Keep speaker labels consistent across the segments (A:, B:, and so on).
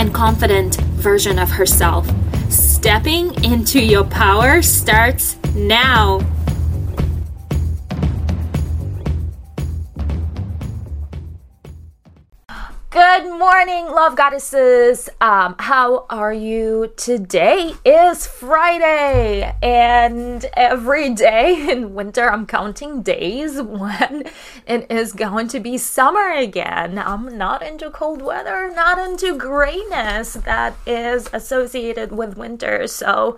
A: and confident version of herself. Stepping into your power starts now. Good morning, love goddesses. Um, how are you today? Is Friday, and every day in winter, I'm counting days when it is going to be summer again. I'm not into cold weather, not into grayness that is associated with winter. So,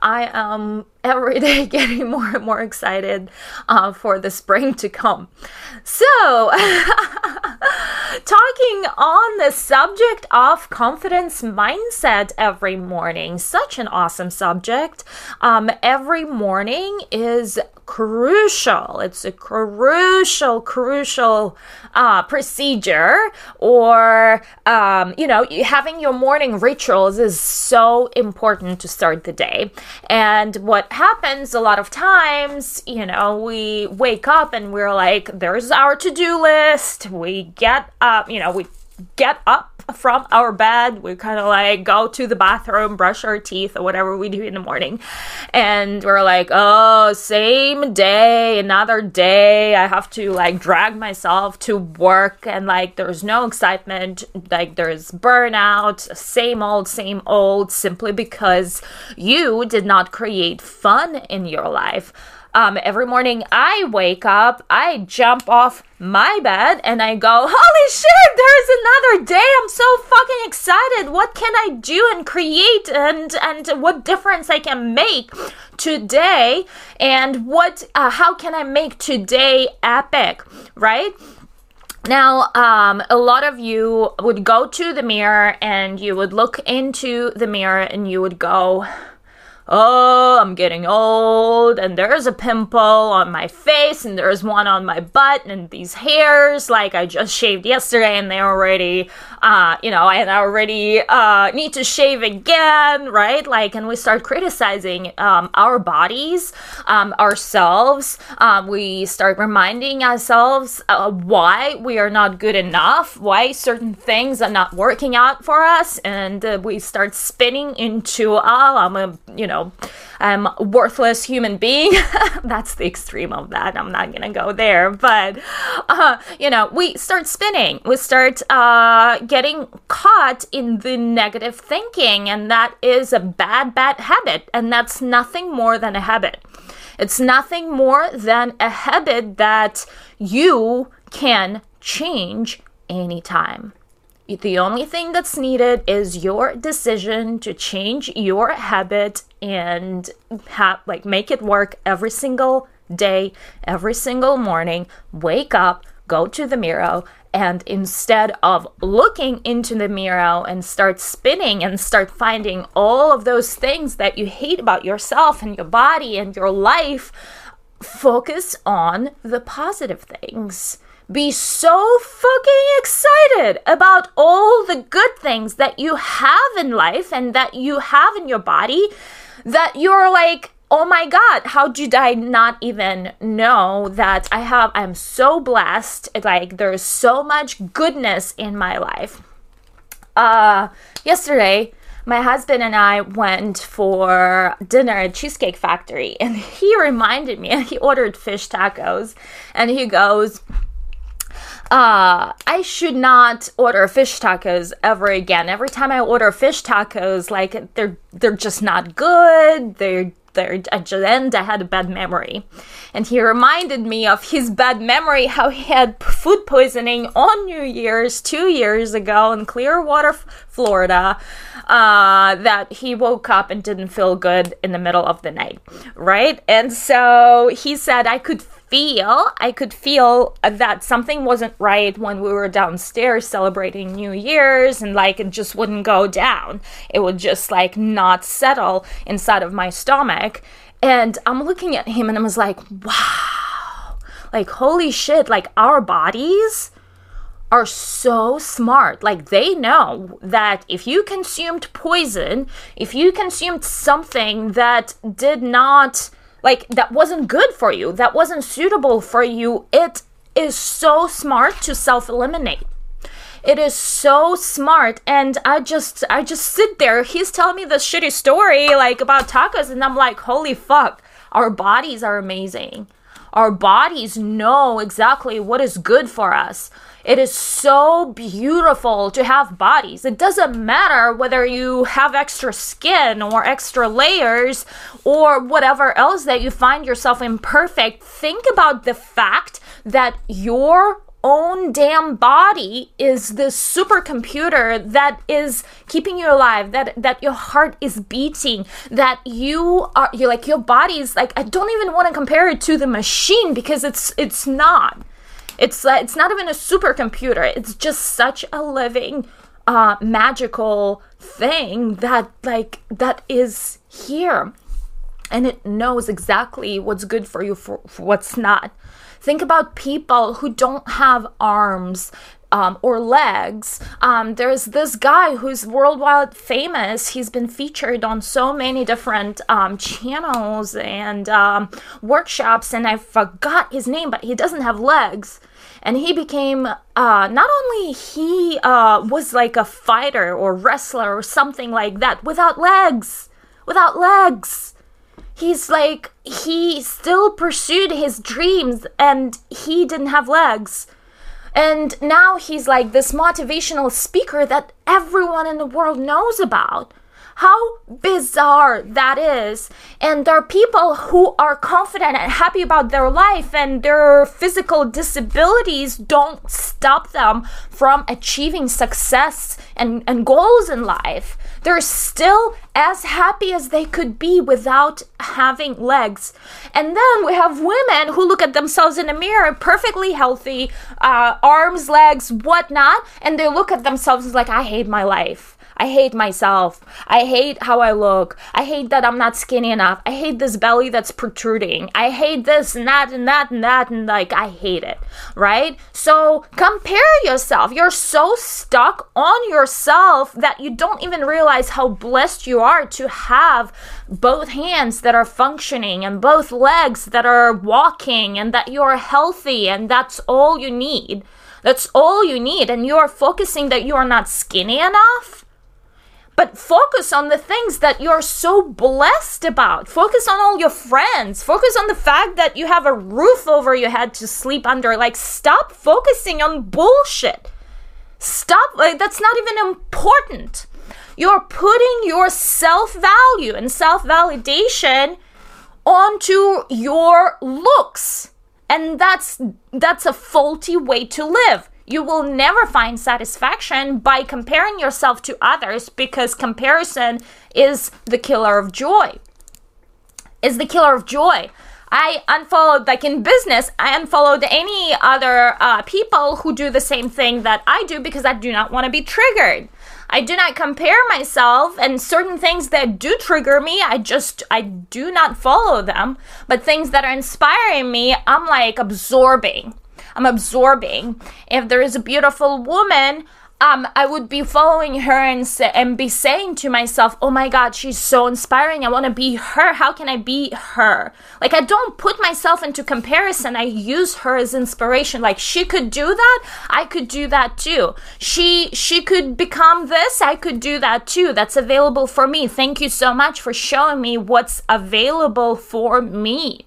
A: I am every day getting more and more excited uh, for the spring to come. So, talking on the subject of confidence mindset every morning, such an awesome subject. Um, every morning is crucial. It's a crucial, crucial uh, procedure, or um, you know, having your morning rituals is so important to start the day. And what happens a lot of times, you know, we wake up and we're like, "There's our to-do list." We get up, you know, we get up from our bed. We kind of like go to the bathroom, brush our teeth, or whatever we do in the morning. And we're like, oh, same day, another day. I have to like drag myself to work, and like there's no excitement. Like there's burnout, same old, same old, simply because you did not create fun in your life. Um, every morning I wake up, I jump off my bed and I go, Holy shit, there's another day. I'm so fucking excited. What can I do and create and and what difference I can make today and what uh, how can I make today epic, right? Now, um, a lot of you would go to the mirror and you would look into the mirror and you would go, oh, I'm getting old, and there's a pimple on my face, and there's one on my butt, and these hairs, like I just shaved yesterday, and they already, uh, you know, and I already uh, need to shave again, right? Like, and we start criticizing um, our bodies, um, ourselves. Um, we start reminding ourselves uh, why we are not good enough, why certain things are not working out for us, and uh, we start spinning into, oh, I'm a, you know, know, um, worthless human being. That's the extreme of that. I'm not gonna go there, but uh, you know, we start spinning. We start uh, getting caught in the negative thinking, and that is a bad, bad habit. And that's nothing more than a habit. It's nothing more than a habit that you can change anytime. The only thing that's needed is your decision to change your habit and have like make it work every single day, every single morning. Wake up, go to the mirror, and instead of looking into the mirror and start spinning and start finding all of those things that you hate about yourself and your body and your life, focus on the positive things. Be so fucking excited about all the good things that you have in life and that you have in your body that you're like, oh my god, how did I not even know that I have, I'm so blessed. Like, there's so much goodness in my life. Uh, yesterday, my husband and I went for dinner at Cheesecake Factory, and he reminded me, he ordered fish tacos, and he goes, uh, I should not order fish tacos ever again. Every time I order fish tacos, like they're they're just not good. They're they're at the end I had a bad memory. And he reminded me of his bad memory how he had food poisoning on New Year's two years ago in Clearwater, Florida. Uh, that he woke up and didn't feel good in the middle of the night, right? And so he said I could feel, I could feel uh, that something wasn't right when we were downstairs celebrating New Year's and like it just wouldn't go down. It would just like not settle inside of my stomach. And I'm looking at him and I was like, wow, like holy shit, like our bodies are so smart. Like they know that if you consumed poison, if you consumed something that did not like that wasn't good for you, that wasn't suitable for you, it is so smart to self-eliminate. It is so smart and I just I just sit there. He's telling me this shitty story like about tacos and I'm like, "Holy fuck. Our bodies are amazing." Our bodies know exactly what is good for us. It is so beautiful to have bodies. It doesn't matter whether you have extra skin or extra layers or whatever else that you find yourself imperfect. Think about the fact that your own damn body is the supercomputer that is keeping you alive that that your heart is beating that you are you like your body is like I don't even want to compare it to the machine because it's it's not it's uh, it's not even a supercomputer. It's just such a living, uh, magical thing that like that is here, and it knows exactly what's good for you for, for what's not. Think about people who don't have arms. Um, or legs. Um, there's this guy who's worldwide famous. He's been featured on so many different um, channels and um, workshops, and I forgot his name, but he doesn't have legs and he became uh, not only he uh, was like a fighter or wrestler or something like that without legs without legs he's like he still pursued his dreams and he didn't have legs and now he's like this motivational speaker that everyone in the world knows about how bizarre that is. And there are people who are confident and happy about their life, and their physical disabilities don't stop them from achieving success and, and goals in life. They're still as happy as they could be without having legs. And then we have women who look at themselves in a mirror, perfectly healthy, uh, arms, legs, whatnot, and they look at themselves like, I hate my life. I hate myself. I hate how I look. I hate that I'm not skinny enough. I hate this belly that's protruding. I hate this and that and that and that and like I hate it. Right? So compare yourself. You're so stuck on yourself that you don't even realize how blessed you are to have both hands that are functioning and both legs that are walking and that you're healthy and that's all you need. That's all you need. And you're focusing that you are not skinny enough but focus on the things that you're so blessed about. Focus on all your friends. Focus on the fact that you have a roof over your head to sleep under. Like, stop focusing on bullshit. Stop. Like, that's not even important. You're putting your self value and self validation onto your looks. And that's that's a faulty way to live. You will never find satisfaction by comparing yourself to others because comparison is the killer of joy. Is the killer of joy. I unfollowed, like in business, I unfollowed any other uh, people who do the same thing that I do because I do not want to be triggered. I do not compare myself and certain things that do trigger me, I just I do not follow them. But things that are inspiring me, I'm like absorbing. I'm absorbing. If there is a beautiful woman, um, I would be following her and and be saying to myself, "Oh my God, she's so inspiring. I want to be her. How can I be her?" Like I don't put myself into comparison. I use her as inspiration. Like she could do that, I could do that too. She she could become this, I could do that too. That's available for me. Thank you so much for showing me what's available for me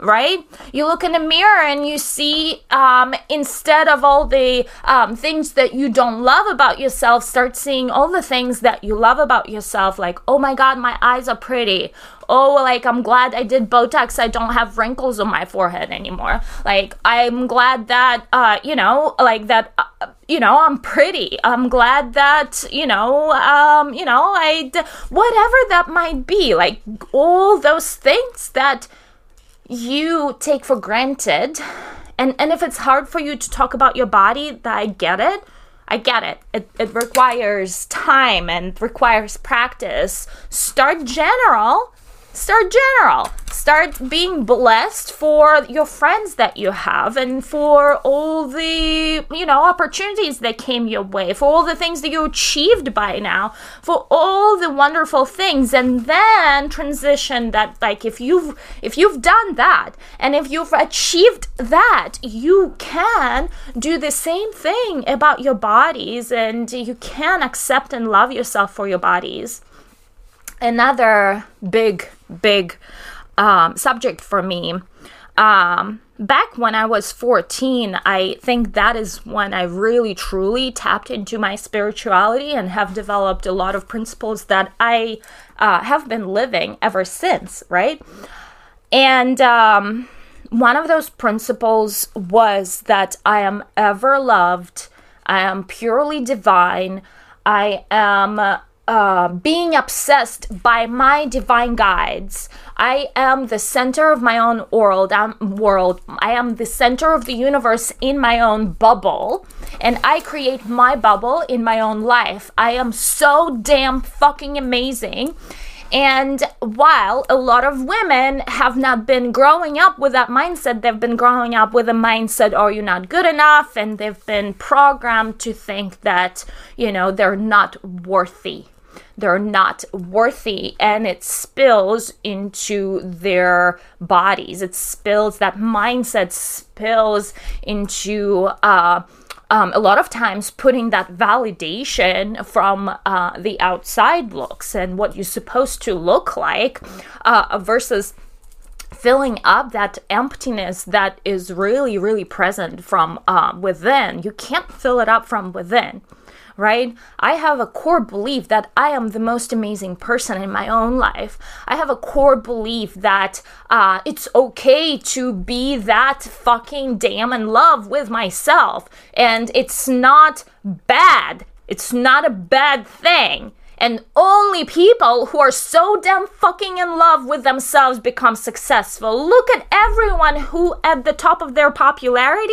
A: right? You look in the mirror and you see, um, instead of all the um, things that you don't love about yourself, start seeing all the things that you love about yourself. Like, oh my God, my eyes are pretty. Oh, like I'm glad I did Botox. I don't have wrinkles on my forehead anymore. Like I'm glad that, uh, you know, like that. Uh, you know i'm pretty i'm glad that you know um you know i whatever that might be like all those things that you take for granted. And, and if it's hard for you to talk about your body, that I get it. I get it. it. It requires time and requires practice. Start general start general. Start being blessed for your friends that you have and for all the you know opportunities that came your way for all the things that you achieved by now for all the wonderful things. And then transition that like if you've if you've done that and if you've achieved that you can do the same thing about your bodies and you can accept and love yourself for your bodies another big, big um, subject for me. Um, back when I was 14, I think that is when I really truly tapped into my spirituality and have developed a lot of principles that I uh, have been living ever since, right? And um, one of those principles was that I am ever loved, I am purely divine, I am uh, being obsessed by my divine guides. I am the center of my own world. I'm, world. I am the center of the universe in my own bubble, and I create my bubble in my own life. I am so damn fucking amazing. And while a lot of women have not been growing up with that mindset, they've been growing up with a mindset, oh, you're not good enough. And they've been programmed to think that, you know, they're not worthy they're not worthy and it spills into their bodies. It spills that mindset spills into uh, um, a lot of times putting that validation from uh, the outside looks and what you're supposed to look like uh, versus filling up that emptiness that is really really present from uh, within. You can't fill it up from within right? I have a core belief that I am the most amazing person in my own life. I have a core belief that uh, it's okay to be that fucking damn in love with myself. And it's not bad. It's not a bad thing. And only people who are so damn fucking in love with themselves become successful. Look at everyone who, at the top of their popularity,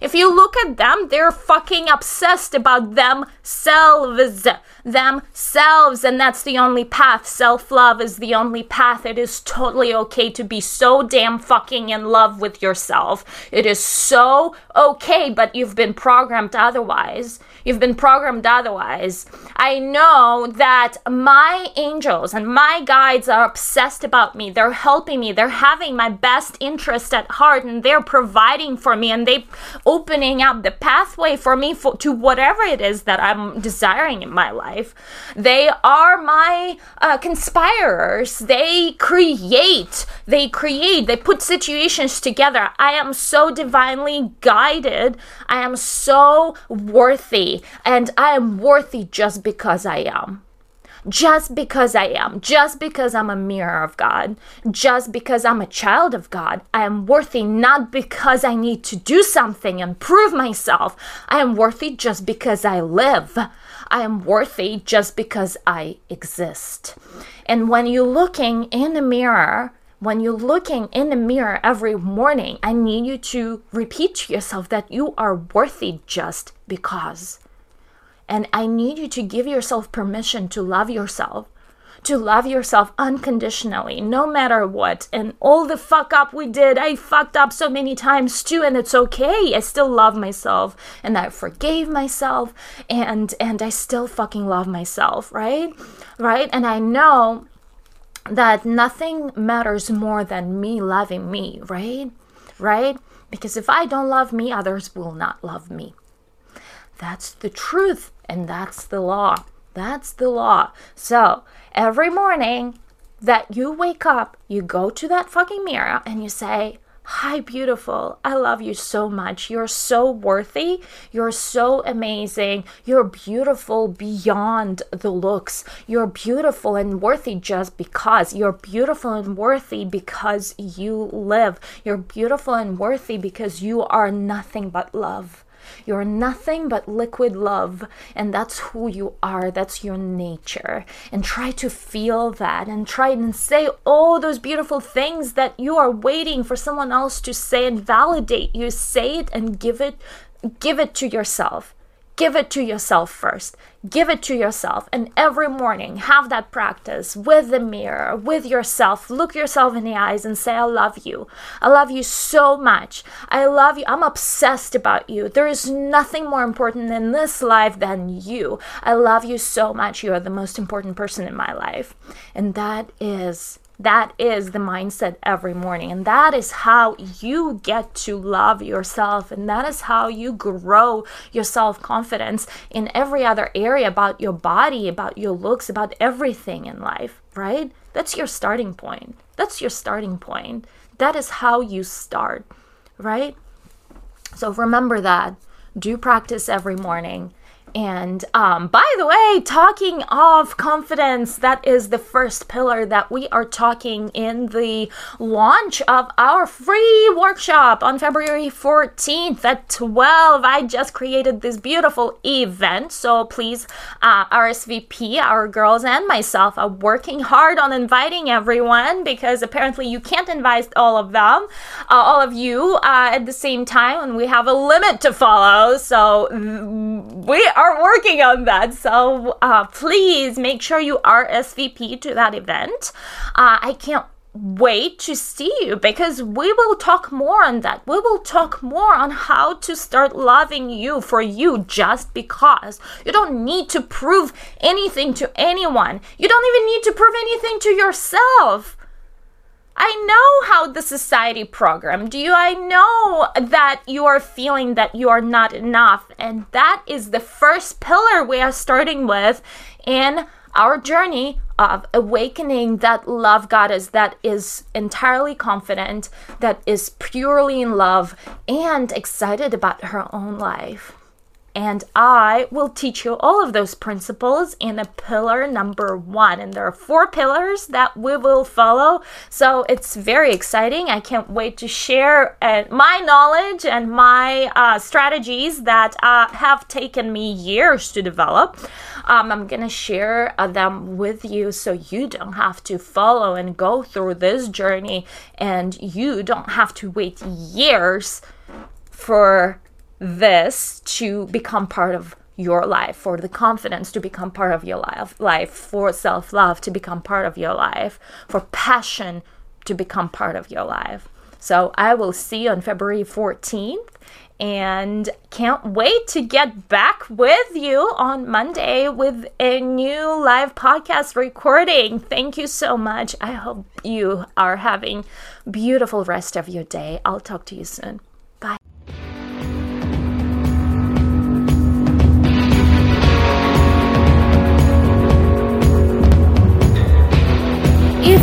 A: if you look at them, they're fucking obsessed about themselves. Themselves. And that's the only path. Self love is the only path. It is totally okay to be so damn fucking in love with yourself. It is so okay, but you've been programmed otherwise. You've been programmed otherwise. I know that my angels and my guides are obsessed about me. They're helping me. They're having my best interest at heart and they're providing for me and they're opening up the pathway for me for, to whatever it is that I'm desiring in my life. They are my uh, conspirers. They create, they create, they put situations together. I am so divinely guided. I am so worthy and I am worthy just because I am. Just because I am, just because I'm a mirror of God, just because I'm a child of God, I am worthy not because I need to do something and prove myself. I am worthy just because I live. I am worthy just because I exist. And when you're looking in the mirror, when you're looking in the mirror every morning, I need you to repeat to yourself that you are worthy just because. And I need you to give yourself permission to love yourself, to love yourself unconditionally, no matter what. And all the fuck up we did, I fucked up so many times too, and it's okay. I still love myself, and I forgave myself, and and I still fucking love myself, right? Right? And I know that nothing matters more than me loving me, right? Right? Because if I don't love me, others will not love me. That's the truth. And that's the law. That's the law. So every morning that you wake up, you go to that fucking mirror and you say, Hi, beautiful. I love you so much. You're so worthy. You're so amazing. You're beautiful beyond the looks. You're beautiful and worthy just because. You're beautiful and worthy because you live. You're beautiful and worthy because you are nothing but love. You're nothing but liquid love, and that's who you are. That's your nature. And try to feel that and try and say all those beautiful things that you are waiting for someone else to say and validate you. Say it and give it give it to yourself. Give it to yourself first. Give it to yourself. And every morning, have that practice with the mirror, with yourself. Look yourself in the eyes and say, I love you. I love you so much. I love you. I'm obsessed about you. There is nothing more important in this life than you. I love you so much. You are the most important person in my life. And that is that is the mindset every morning. And that is how you get to love yourself. And that is how you grow your self confidence in every other area about your body, about your looks, about everything in life, right? That's your starting point. That's your starting point. That is how you start, right? So remember that. Do practice every morning and um, by the way, talking of confidence, that is the first pillar that we are talking in the launch of our free workshop on February 14th at 12. I just created this beautiful event, so please uh, RSVP. Our girls and myself are working hard on inviting everyone because apparently you can't invite all of them, uh, all of you uh, at the same time, and we have a limit to follow. So mm, we are working on that. So uh, please make sure you RSVP to that event. Uh, I can't wait to see you because we will talk more on that. We will talk more on how to start loving you for you just because. You don't need to prove anything to anyone. You don't even need to prove anything to yourself. I know how the society programmed you. I know that you are feeling that you are not enough. And that is the first pillar we are starting with in our journey of awakening that love goddess that is entirely confident, that is purely in love, and excited about her own life. And I will teach you all of those principles in a pillar number one. And there are four pillars that we will follow. So it's very exciting. I can't wait to share uh, my knowledge and my uh, strategies that uh, have taken me years to develop. Um, I'm going to share uh, them with you so you don't have to follow and go through this journey and you don't have to wait years for this to become part of your life, for the confidence to become part of your life, life for self love to become part of your life, for passion to become part of your life. So I will see you on February 14th and can't wait to get back with you on Monday with a new live podcast recording. Thank you so much. I hope you are having beautiful rest of your day. I'll talk to you soon.